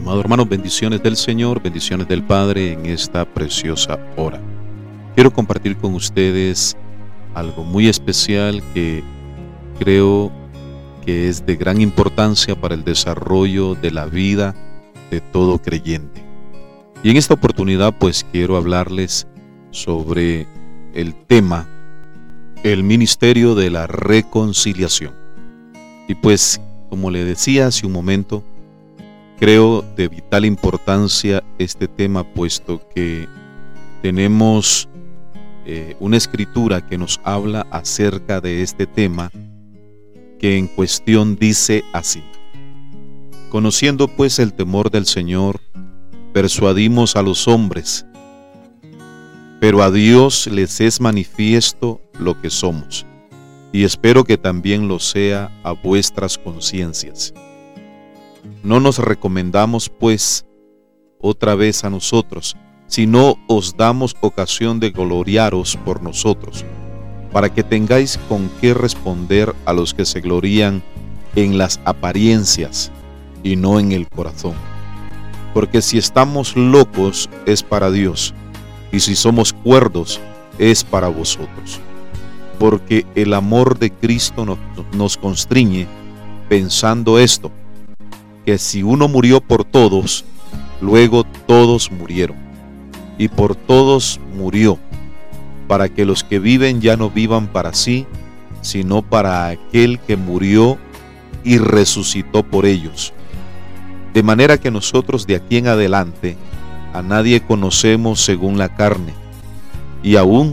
Amado hermano, bendiciones del Señor, bendiciones del Padre en esta preciosa hora. Quiero compartir con ustedes algo muy especial que creo que es de gran importancia para el desarrollo de la vida de todo creyente. Y en esta oportunidad pues quiero hablarles sobre el tema el ministerio de la reconciliación. Y pues, como le decía hace un momento, creo de vital importancia este tema puesto que tenemos eh, una escritura que nos habla acerca de este tema que en cuestión dice así. Conociendo pues el temor del Señor, persuadimos a los hombres, pero a Dios les es manifiesto lo que somos, y espero que también lo sea a vuestras conciencias. No nos recomendamos, pues, otra vez a nosotros, sino os damos ocasión de gloriaros por nosotros, para que tengáis con qué responder a los que se glorían en las apariencias y no en el corazón. Porque si estamos locos es para Dios, y si somos cuerdos es para vosotros porque el amor de Cristo nos, constriñe pensando esto, que si uno murió por todos, luego todos murieron, y por todos murió, para que los que viven ya no vivan para sí, sino para aquel que murió y resucitó por ellos. De manera que nosotros de aquí en adelante a nadie conocemos según la carne, y aún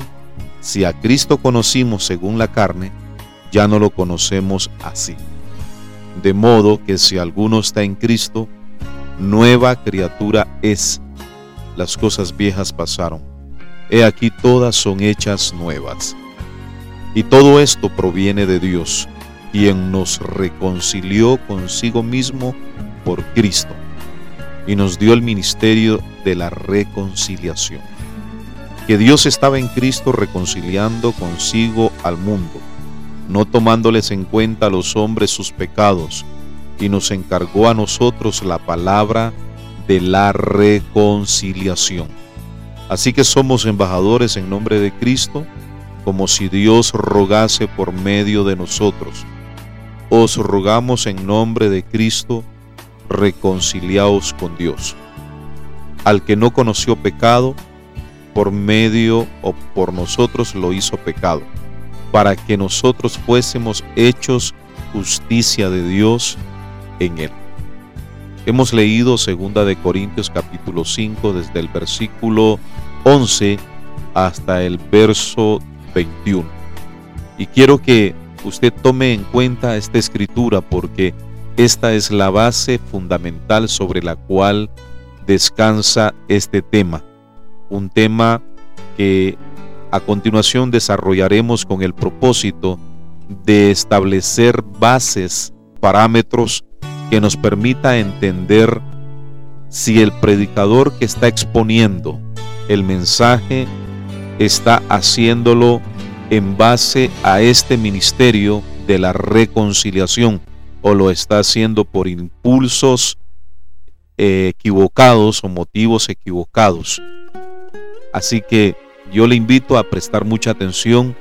si a Cristo conocimos según la carne, ya no lo conocemos así. De modo que si alguno está en Cristo, nueva criatura es. Las cosas viejas pasaron. He aquí todas son hechas nuevas. Y todo esto proviene de Dios, quien nos reconcilió consigo mismo por Cristo y nos dio el ministerio de la reconciliación que Dios estaba en Cristo reconciliando consigo al mundo, no tomándoles en cuenta a los hombres sus pecados, y nos encargó a nosotros la palabra de la reconciliación. Así que somos embajadores en nombre de Cristo, como si Dios rogase por medio de nosotros. Os rogamos en nombre de Cristo, reconciliaos con Dios. Al que no conoció pecado, por medio o por nosotros lo hizo pecado, para que nosotros fuésemos hechos justicia de Dios en él. Hemos leído 2 de Corintios capítulo 5 desde el versículo 11 hasta el verso 21. Y quiero que usted tome en cuenta esta escritura porque esta es la base fundamental sobre la cual descansa este tema un tema que a continuación desarrollaremos con el propósito de establecer bases, parámetros que nos permita entender si el predicador que está exponiendo el mensaje está haciéndolo en base a este ministerio de la reconciliación o lo está haciendo por impulsos eh, equivocados o motivos equivocados. Así que yo le invito a prestar mucha atención,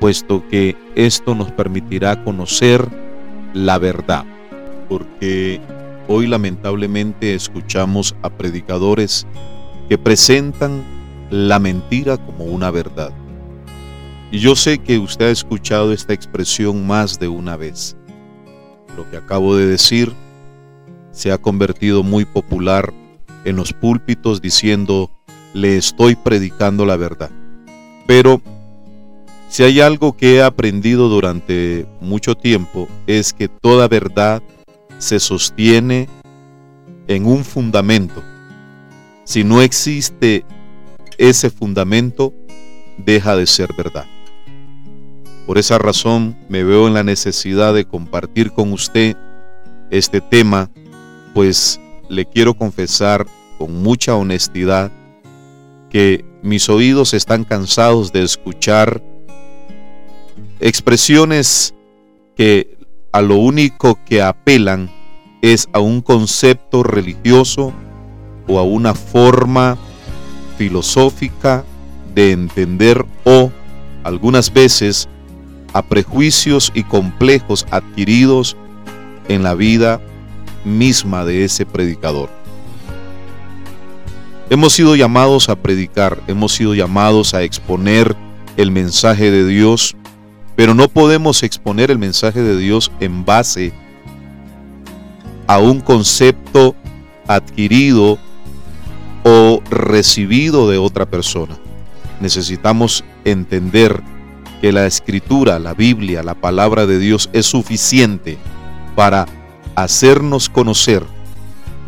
puesto que esto nos permitirá conocer la verdad. Porque hoy lamentablemente escuchamos a predicadores que presentan la mentira como una verdad. Y yo sé que usted ha escuchado esta expresión más de una vez. Lo que acabo de decir se ha convertido muy popular en los púlpitos diciendo le estoy predicando la verdad. Pero si hay algo que he aprendido durante mucho tiempo es que toda verdad se sostiene en un fundamento. Si no existe ese fundamento, deja de ser verdad. Por esa razón me veo en la necesidad de compartir con usted este tema, pues le quiero confesar con mucha honestidad que mis oídos están cansados de escuchar expresiones que a lo único que apelan es a un concepto religioso o a una forma filosófica de entender o algunas veces a prejuicios y complejos adquiridos en la vida misma de ese predicador. Hemos sido llamados a predicar, hemos sido llamados a exponer el mensaje de Dios, pero no podemos exponer el mensaje de Dios en base a un concepto adquirido o recibido de otra persona. Necesitamos entender que la escritura, la Biblia, la palabra de Dios es suficiente para hacernos conocer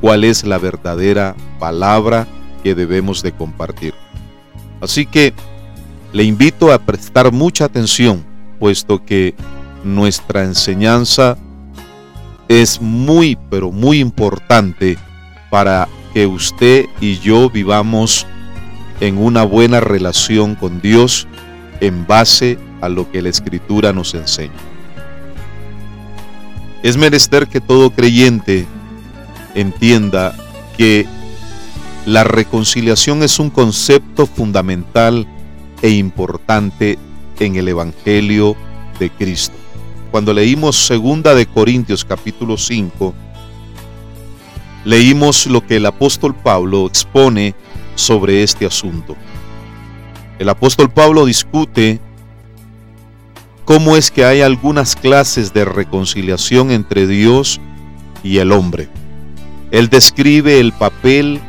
cuál es la verdadera palabra que debemos de compartir. Así que le invito a prestar mucha atención, puesto que nuestra enseñanza es muy, pero muy importante para que usted y yo vivamos en una buena relación con Dios en base a lo que la Escritura nos enseña. Es menester que todo creyente entienda que la reconciliación es un concepto fundamental e importante en el Evangelio de Cristo. Cuando leímos segunda de Corintios capítulo 5, leímos lo que el apóstol Pablo expone sobre este asunto. El apóstol Pablo discute cómo es que hay algunas clases de reconciliación entre Dios y el hombre. Él describe el papel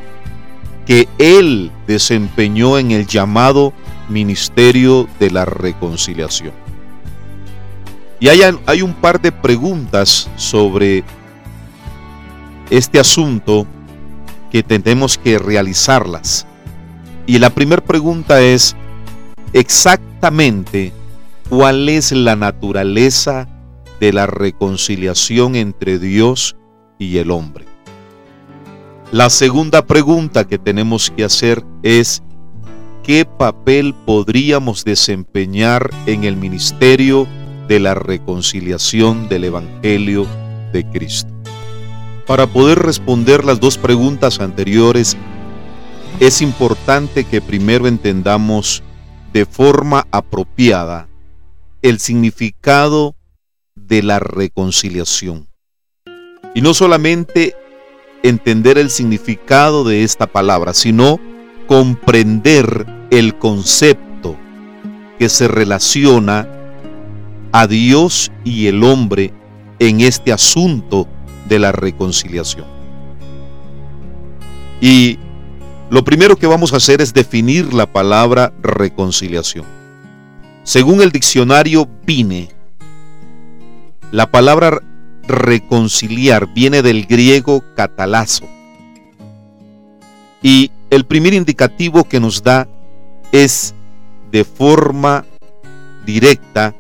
que él desempeñó en el llamado ministerio de la reconciliación. Y hay, hay un par de preguntas sobre este asunto que tenemos que realizarlas. Y la primera pregunta es exactamente cuál es la naturaleza de la reconciliación entre Dios y el hombre. La segunda pregunta que tenemos que hacer es ¿qué papel podríamos desempeñar en el ministerio de la reconciliación del Evangelio de Cristo? Para poder responder las dos preguntas anteriores, es importante que primero entendamos de forma apropiada el significado de la reconciliación. Y no solamente entender el significado de esta palabra, sino comprender el concepto que se relaciona a Dios y el hombre en este asunto de la reconciliación. Y lo primero que vamos a hacer es definir la palabra reconciliación. Según el diccionario Vine, la palabra reconciliar viene del griego catalazo. Y el primer indicativo que nos da es de forma directa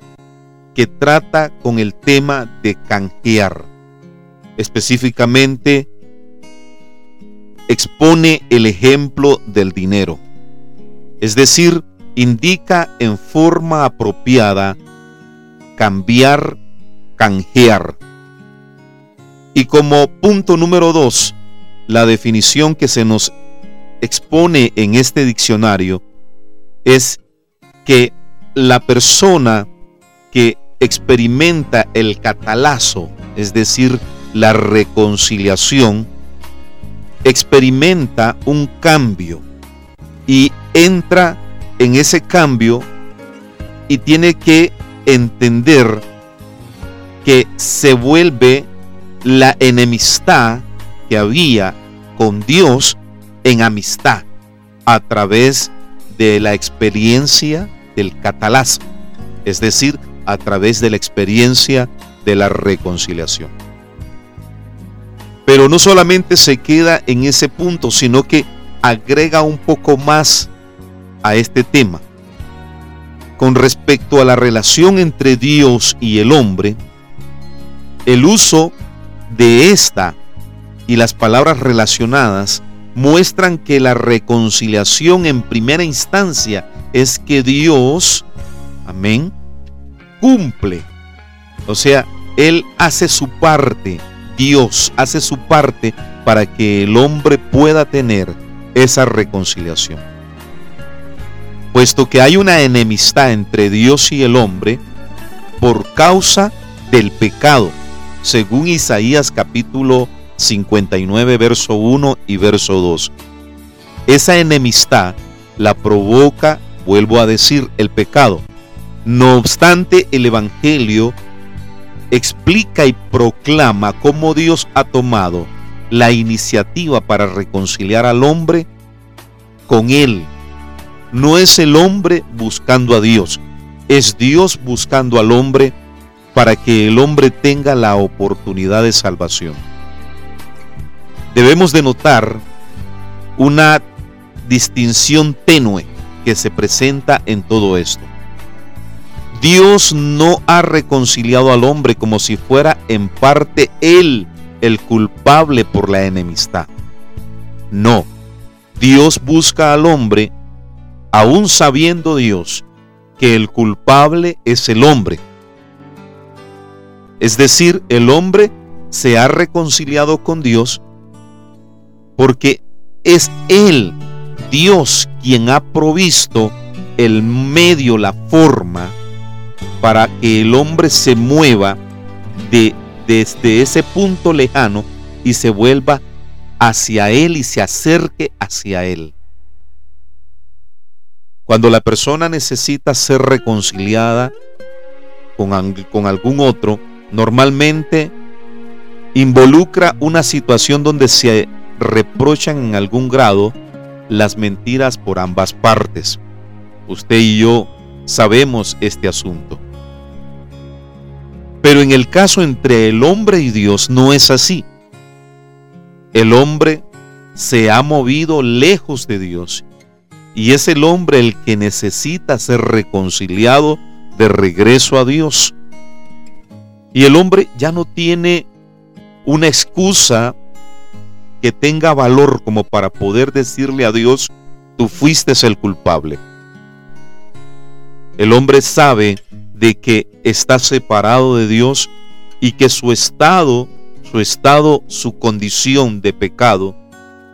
que trata con el tema de canjear. Específicamente, expone el ejemplo del dinero. Es decir, indica en forma apropiada cambiar, canjear. Y como punto número dos, la definición que se nos expone en este diccionario es que la persona que experimenta el catalazo, es decir, la reconciliación, experimenta un cambio y entra en ese cambio y tiene que entender que se vuelve la enemistad que había con Dios en amistad a través de la experiencia del catalazo, es decir, a través de la experiencia de la reconciliación. Pero no solamente se queda en ese punto, sino que agrega un poco más a este tema. Con respecto a la relación entre Dios y el hombre, el uso de esta y las palabras relacionadas muestran que la reconciliación en primera instancia es que Dios, amén, cumple. O sea, Él hace su parte Dios hace su parte para que el hombre pueda tener esa reconciliación. Puesto que hay una enemistad entre Dios y el hombre por causa del pecado, según Isaías capítulo 59, verso 1 y verso 2. Esa enemistad la provoca, vuelvo a decir, el pecado. No obstante, el Evangelio explica y proclama cómo Dios ha tomado la iniciativa para reconciliar al hombre con Él. No es el hombre buscando a Dios, es Dios buscando al hombre para que el hombre tenga la oportunidad de salvación. Debemos de notar una distinción tenue que se presenta en todo esto. Dios no ha reconciliado al hombre como si fuera en parte él el culpable por la enemistad. No, Dios busca al hombre, aún sabiendo Dios que el culpable es el hombre. Es decir, el hombre se ha reconciliado con Dios porque es Él, Dios, quien ha provisto el medio, la forma, para que el hombre se mueva de, desde ese punto lejano y se vuelva hacia Él y se acerque hacia Él. Cuando la persona necesita ser reconciliada con, con algún otro, normalmente involucra una situación donde se reprochan en algún grado las mentiras por ambas partes. Usted y yo sabemos este asunto. Pero en el caso entre el hombre y Dios no es así. El hombre se ha movido lejos de Dios y es el hombre el que necesita ser reconciliado de regreso a Dios. Y el hombre ya no tiene una excusa que tenga valor como para poder decirle a Dios, tú fuiste el culpable. El hombre sabe de que está separado de Dios y que su estado, su estado, su condición de pecado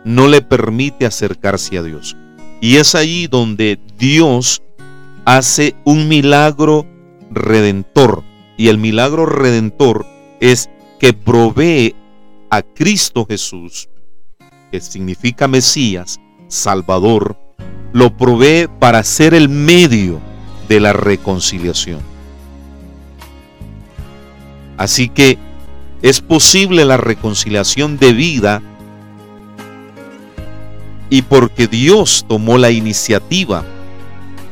no le permite acercarse a Dios. Y es allí donde Dios hace un milagro redentor. Y el milagro redentor es que provee a Cristo Jesús, que significa Mesías, Salvador, lo provee para ser el medio de la reconciliación. Así que es posible la reconciliación de vida y porque Dios tomó la iniciativa,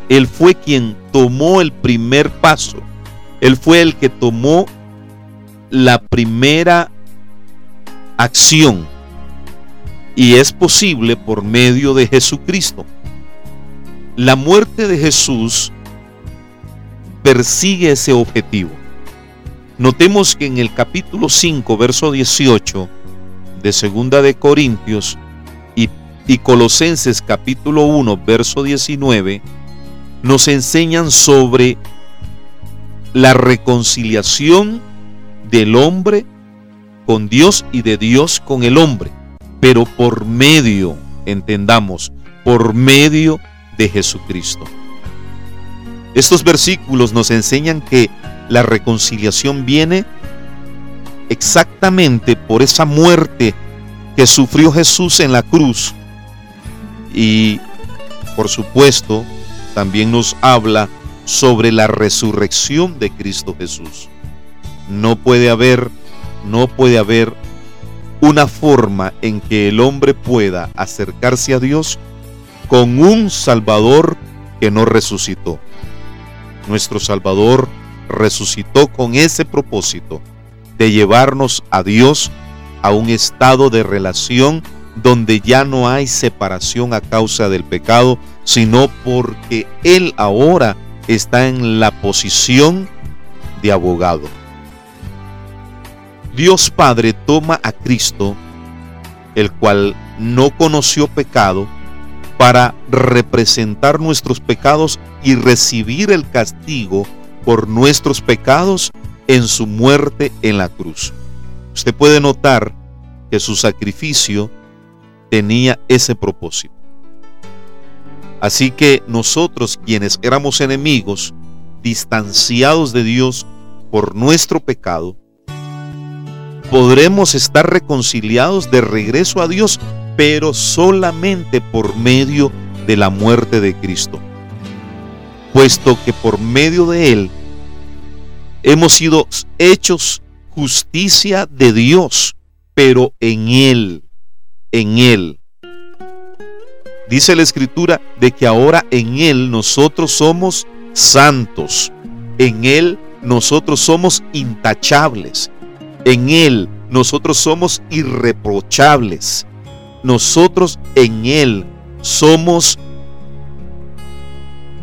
Él fue quien tomó el primer paso, Él fue el que tomó la primera acción y es posible por medio de Jesucristo. La muerte de Jesús persigue ese objetivo. Notemos que en el capítulo 5, verso 18 de Segunda de Corintios y, Colosenses capítulo 1, verso 19, nos enseñan sobre la reconciliación del hombre con Dios y de Dios con el hombre, pero por medio, entendamos, por medio de Jesucristo. Estos versículos nos enseñan que la reconciliación viene exactamente por esa muerte que sufrió Jesús en la cruz. Y por supuesto, también nos habla sobre la resurrección de Cristo Jesús. No puede haber, no puede haber una forma en que el hombre pueda acercarse a Dios con un Salvador que no resucitó. Nuestro Salvador resucitó con ese propósito de llevarnos a Dios a un estado de relación donde ya no hay separación a causa del pecado, sino porque Él ahora está en la posición de abogado. Dios Padre toma a Cristo, el cual no conoció pecado, para representar nuestros pecados y recibir el castigo por nuestros pecados en su muerte en la cruz. usted puede notar que su sacrificio tenía ese propósito. Así que nosotros quienes éramos enemigos, distanciados de Dios por nuestro pecado, podremos estar reconciliados de regreso a Dios, pero solamente por medio de la muerte de Cristo. Puesto que por medio de Él hemos sido hechos justicia de Dios, pero en Él, en Él. Dice la Escritura de que ahora en Él nosotros somos santos, en Él nosotros somos intachables, en Él nosotros somos irreprochables, nosotros en Él somos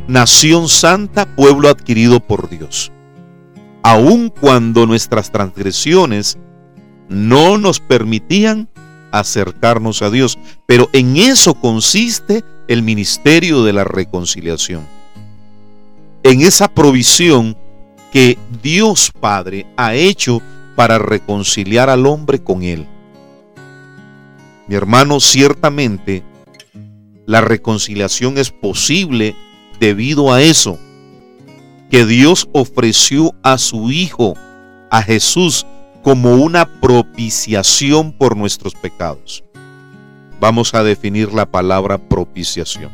nación santa, pueblo adquirido por Dios. Aun cuando nuestras transgresiones no nos permitían acercarnos a Dios. Pero en eso consiste el ministerio de la reconciliación. En esa provisión que Dios Padre ha hecho para reconciliar al hombre con Él. Mi hermano, ciertamente la reconciliación es posible debido a eso, que Dios ofreció a su Hijo, a Jesús, como una propiciación por nuestros pecados. Vamos a definir la palabra propiciación.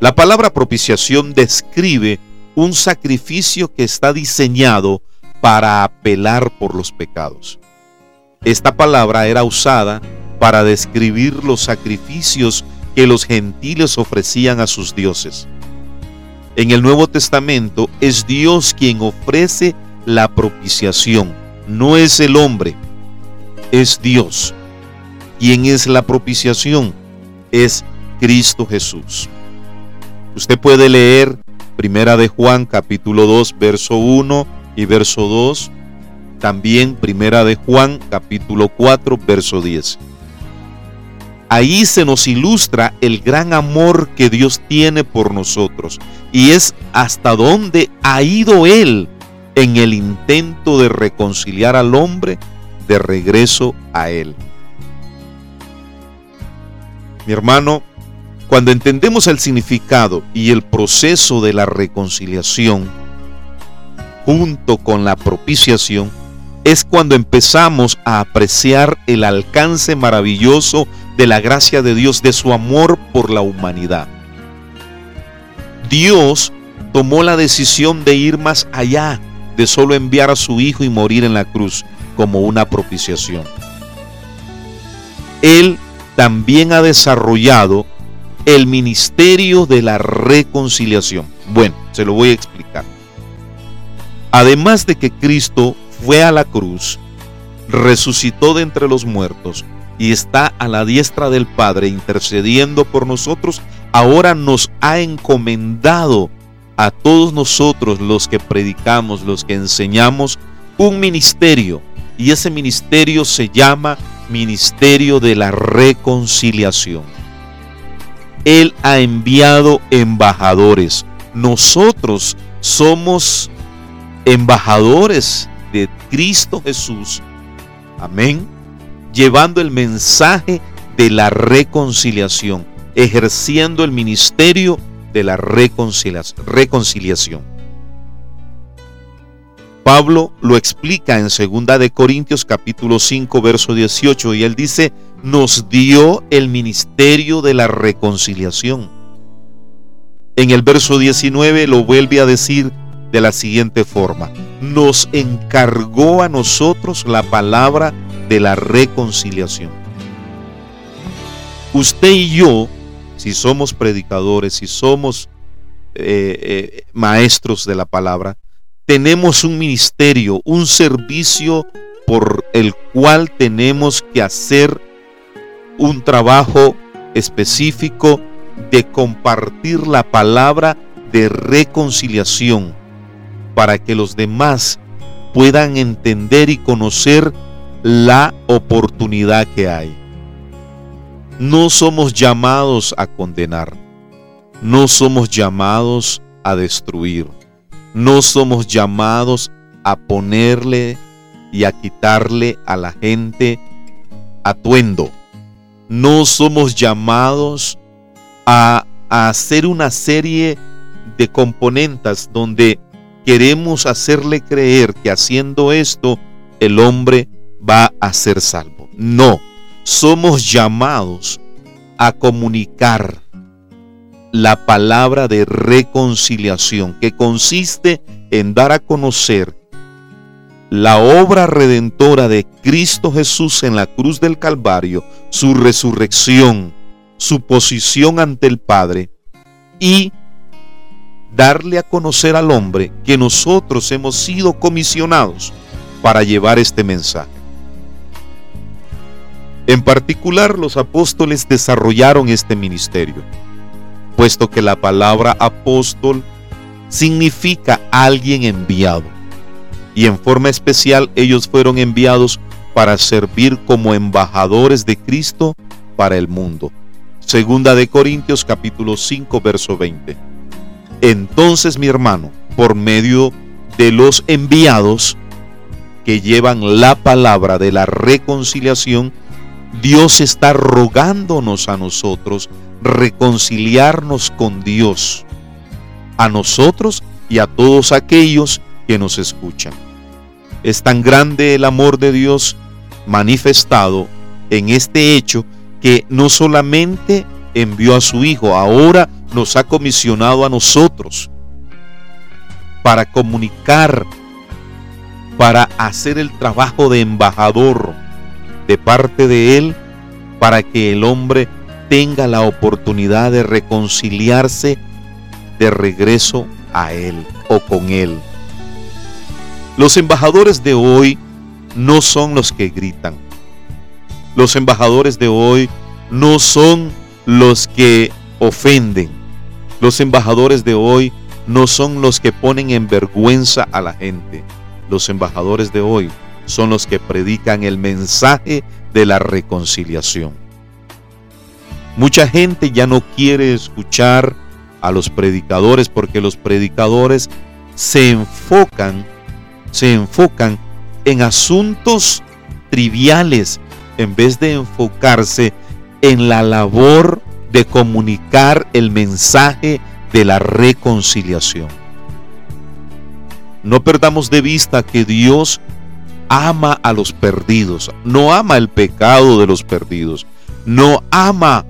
La palabra propiciación describe un sacrificio que está diseñado para apelar por los pecados. Esta palabra era usada para describir los sacrificios que los gentiles ofrecían a sus dioses. En el Nuevo Testamento es Dios quien ofrece la propiciación no es el hombre, es Dios. ¿Quién es la propiciación? Es Cristo Jesús. Usted puede leer Primera de Juan capítulo 2 verso 1 y verso 2, también Primera de Juan capítulo 4 verso 10. Ahí se nos ilustra el gran amor que Dios tiene por nosotros y es hasta dónde ha ido Él en el intento de reconciliar al hombre de regreso a Él. Mi hermano, cuando entendemos el significado y el proceso de la reconciliación junto con la propiciación, es cuando empezamos a apreciar el alcance maravilloso de la gracia de Dios, de su amor por la humanidad. Dios tomó la decisión de ir más allá de solo enviar a su Hijo y morir en la cruz como una propiciación. Él también ha desarrollado el ministerio de la reconciliación. Bueno, se lo voy a explicar. Además de que Cristo fue a la cruz, resucitó de entre los muertos y está a la diestra del Padre intercediendo por nosotros, ahora nos ha encomendado a todos nosotros los que predicamos, los que enseñamos, un ministerio. Y ese ministerio se llama Ministerio de la Reconciliación. Él ha enviado embajadores. Nosotros somos embajadores de Cristo Jesús. Amén. Llevando el mensaje de la reconciliación, ejerciendo el ministerio de la reconciliación. Pablo lo explica en 2 de Corintios capítulo 5 verso 18 y él dice, nos dio el ministerio de la reconciliación. En el verso 19 lo vuelve a decir de la siguiente forma, nos encargó a nosotros la palabra de la reconciliación. Usted y yo si somos predicadores, si somos eh, eh, maestros de la palabra, tenemos un ministerio, un servicio por el cual tenemos que hacer un trabajo específico de compartir la palabra de reconciliación para que los demás puedan entender y conocer la oportunidad que hay. No somos llamados a condenar. No somos llamados a destruir. No somos llamados a ponerle y a quitarle a la gente atuendo. No somos llamados a, hacer una serie de componentes donde queremos hacerle creer que haciendo esto el hombre va a ser salvo. No, somos llamados a comunicar la palabra de reconciliación, que consiste en dar a conocer la obra redentora de Cristo Jesús en la cruz del Calvario, su resurrección, su posición ante el Padre y darle a conocer al hombre que nosotros hemos sido comisionados para llevar este mensaje. En particular, los apóstoles desarrollaron este ministerio puesto que la palabra apóstol significa alguien enviado. Y en forma especial ellos fueron enviados para servir como embajadores de Cristo para el mundo. Segunda de Corintios capítulo 5 verso 20. Entonces mi hermano, por medio de los enviados que llevan la palabra de la reconciliación, Dios está rogándonos a nosotros reconciliarnos con Dios, a nosotros y a todos aquellos que nos escuchan. Es tan grande el amor de Dios manifestado en este hecho que no solamente envió a su Hijo, ahora nos ha comisionado a nosotros para comunicar, para hacer el trabajo de embajador de parte de Él, para que el hombre tenga la oportunidad de reconciliarse de regreso a Él o con Él. Los embajadores de hoy no son los que gritan. Los embajadores de hoy no son los que ofenden. Los embajadores de hoy no son los que ponen en vergüenza a la gente. Los embajadores de hoy son los que predican el mensaje de la reconciliación. Mucha gente ya no quiere escuchar a los predicadores porque los predicadores se enfocan, se enfocan en asuntos triviales en vez de enfocarse en la labor de comunicar el mensaje de la reconciliación. No perdamos de vista que Dios ama a los perdidos, no ama el pecado de los perdidos, no ama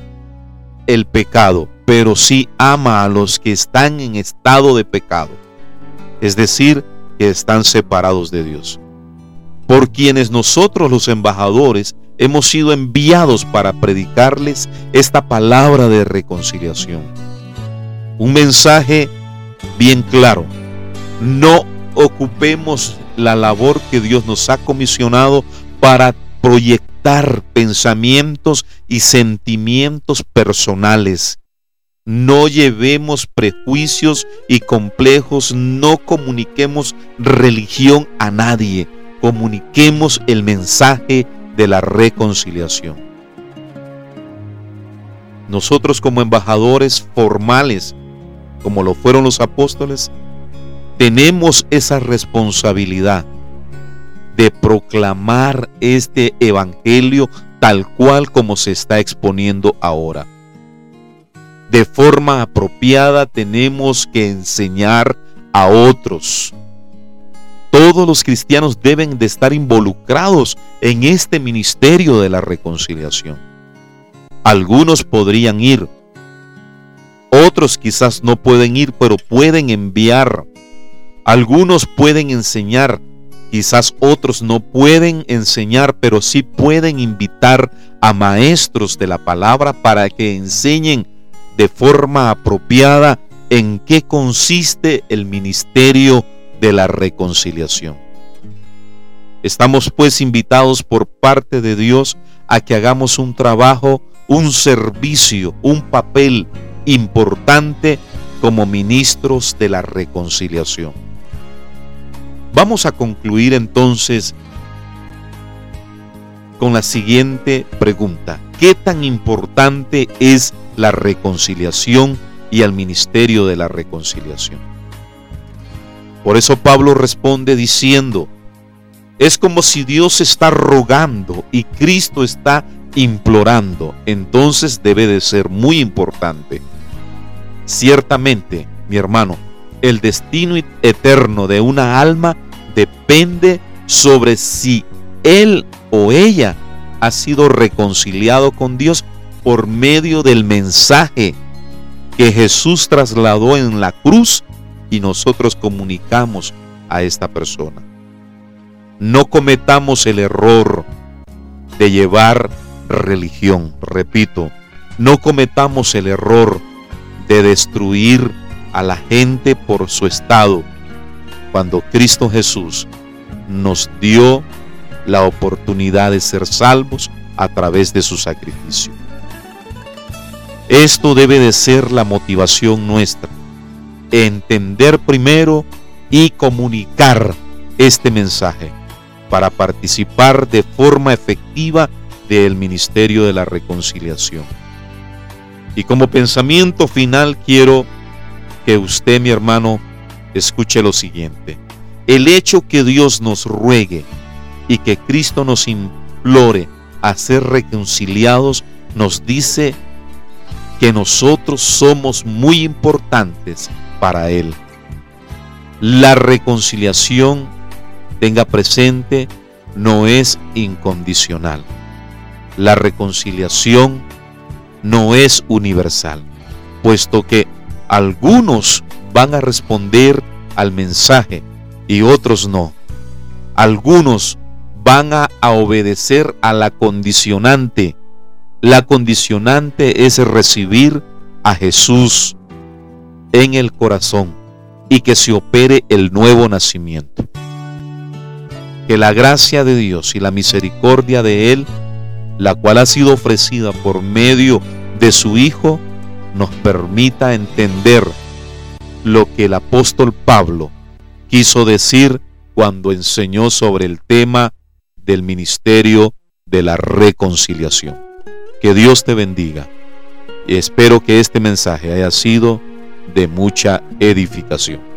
el pecado, pero sí ama a los que están en estado de pecado, es decir, que están separados de Dios. Por quienes nosotros los embajadores hemos sido enviados para predicarles esta palabra de reconciliación. Un mensaje bien claro. No ocupemos la labor que Dios nos ha comisionado para proyectar pensamientos y sentimientos personales. No llevemos prejuicios y complejos, no comuniquemos religión a nadie, comuniquemos el mensaje de la reconciliación. Nosotros como embajadores formales, como lo fueron los apóstoles, tenemos esa responsabilidad de proclamar este evangelio tal cual como se está exponiendo ahora. De forma apropiada tenemos que enseñar a otros. Todos los cristianos deben de estar involucrados en este ministerio de la reconciliación. Algunos podrían ir, otros quizás no pueden ir, pero pueden enviar. Algunos pueden enseñar, Quizás otros no pueden enseñar, pero sí pueden invitar a maestros de la palabra para que enseñen de forma apropiada en qué consiste el ministerio de la reconciliación. Estamos pues invitados por parte de Dios a que hagamos un trabajo, un servicio, un papel importante como ministros de la reconciliación. Vamos a concluir entonces con la siguiente pregunta. ¿Qué tan importante es la reconciliación y el ministerio de la reconciliación? Por eso Pablo responde diciendo, Es como si Dios está rogando y Cristo está implorando. Entonces debe de ser muy importante. Ciertamente, mi hermano, el destino eterno de una alma depende sobre si él o ella ha sido reconciliado con Dios por medio del mensaje que Jesús trasladó en la cruz y nosotros comunicamos a esta persona. No cometamos el error de llevar religión, repito, no cometamos el error de destruir a la gente por su estado, cuando Cristo Jesús nos dio la oportunidad de ser salvos a través de su sacrificio. Esto debe de ser la motivación nuestra. Entender primero y comunicar este mensaje para participar de forma efectiva del ministerio de la reconciliación. Y como pensamiento final quiero que usted, mi hermano, escuche lo siguiente. El hecho que Dios nos ruegue y que Cristo nos implore a ser reconciliados nos dice que nosotros somos muy importantes para Él. La reconciliación, tenga presente, no es incondicional. La reconciliación no es universal, puesto que algunos van a responder al mensaje y otros no. Algunos van a, obedecer a la condicionante la condicionante es recibir a Jesús en el corazón y que se opere el nuevo nacimiento. Que la gracia de Dios y la misericordia de Él, la cual ha sido ofrecida por medio de su Hijo, nos permita entender lo que el apóstol Pablo quiso decir cuando enseñó sobre el tema del ministerio de la reconciliación. Que Dios te bendiga y espero que este mensaje haya sido de mucha edificación.